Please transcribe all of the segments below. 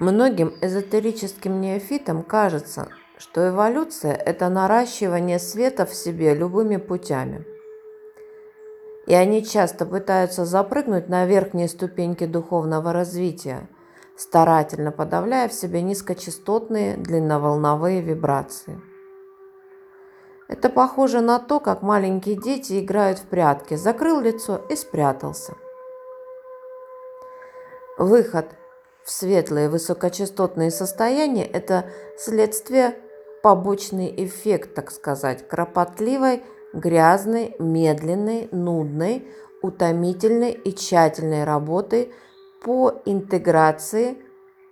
Многим эзотерическим неофитам кажется, что эволюция – это наращивание света в себе любыми путями. И они часто пытаются запрыгнуть на верхние ступеньки духовного развития, старательно подавляя в себе низкочастотные длинноволновые вибрации. Это похоже на то, как маленькие дети играют в прятки, закрыл лицо и спрятался. Выход в светлые высокочастотные состояния – это следствие, побочный эффект, так сказать, кропотливой, грязной, медленной, нудной, утомительной и тщательной работы по интеграции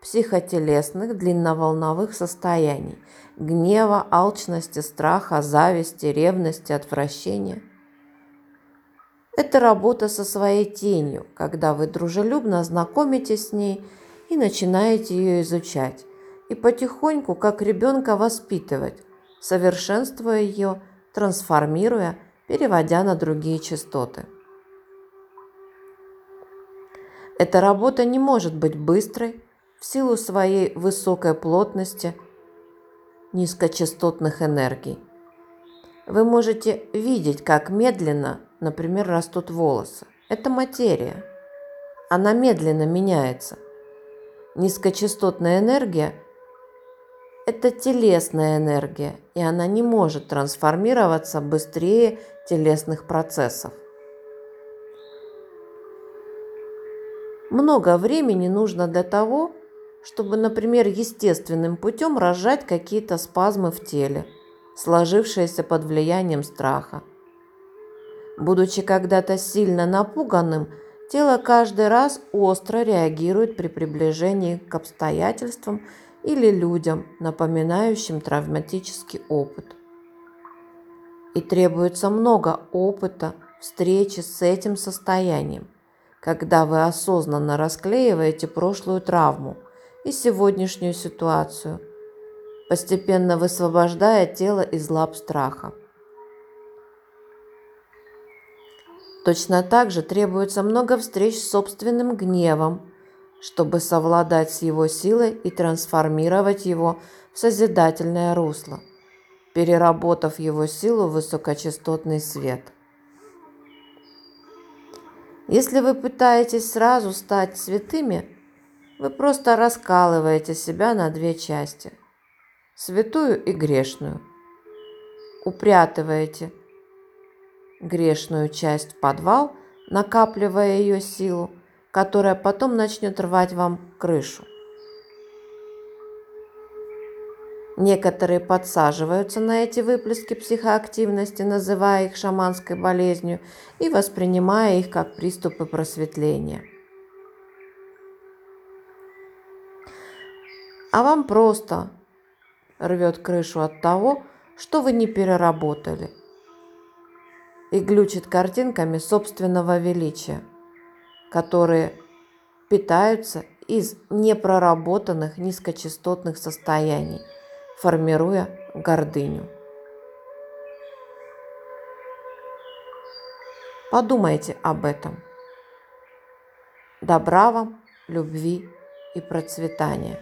психотелесных длинноволновых состояний – гнева, алчности, страха, зависти, ревности, отвращения – это работа со своей тенью, когда вы дружелюбно знакомитесь с ней и начинаете ее изучать, и потихоньку, как ребенка, воспитывать, совершенствуя ее, трансформируя, переводя на другие частоты. Эта работа не может быть быстрой в силу своей высокой плотности низкочастотных энергий. Вы можете видеть, как медленно, например, растут волосы. Это материя. Она медленно меняется. Низкочастотная энергия – это телесная энергия, и она не может трансформироваться быстрее телесных процессов. Много времени нужно для того, чтобы, например, естественным путем разжать какие-то спазмы в теле, сложившиеся под влиянием страха. Будучи когда-то сильно напуганным – Тело каждый раз остро реагирует при приближении к обстоятельствам или людям, напоминающим травматический опыт. И требуется много опыта встречи с этим состоянием, когда вы осознанно расклеиваете прошлую травму и сегодняшнюю ситуацию, постепенно высвобождая тело из лап страха. Точно так же требуется много встреч с собственным гневом, чтобы совладать с его силой и трансформировать его в созидательное русло, переработав его силу в высокочастотный свет. Если вы пытаетесь сразу стать святыми, вы просто раскалываете себя на две части – святую и грешную. Упрятываете – грешную часть в подвал, накапливая ее силу, которая потом начнет рвать вам крышу. Некоторые подсаживаются на эти выплески психоактивности, называя их шаманской болезнью и воспринимая их как приступы просветления. А вам просто рвет крышу от того, что вы не переработали – и глючит картинками собственного величия, которые питаются из непроработанных низкочастотных состояний, формируя гордыню. Подумайте об этом. Добра вам, любви и процветания.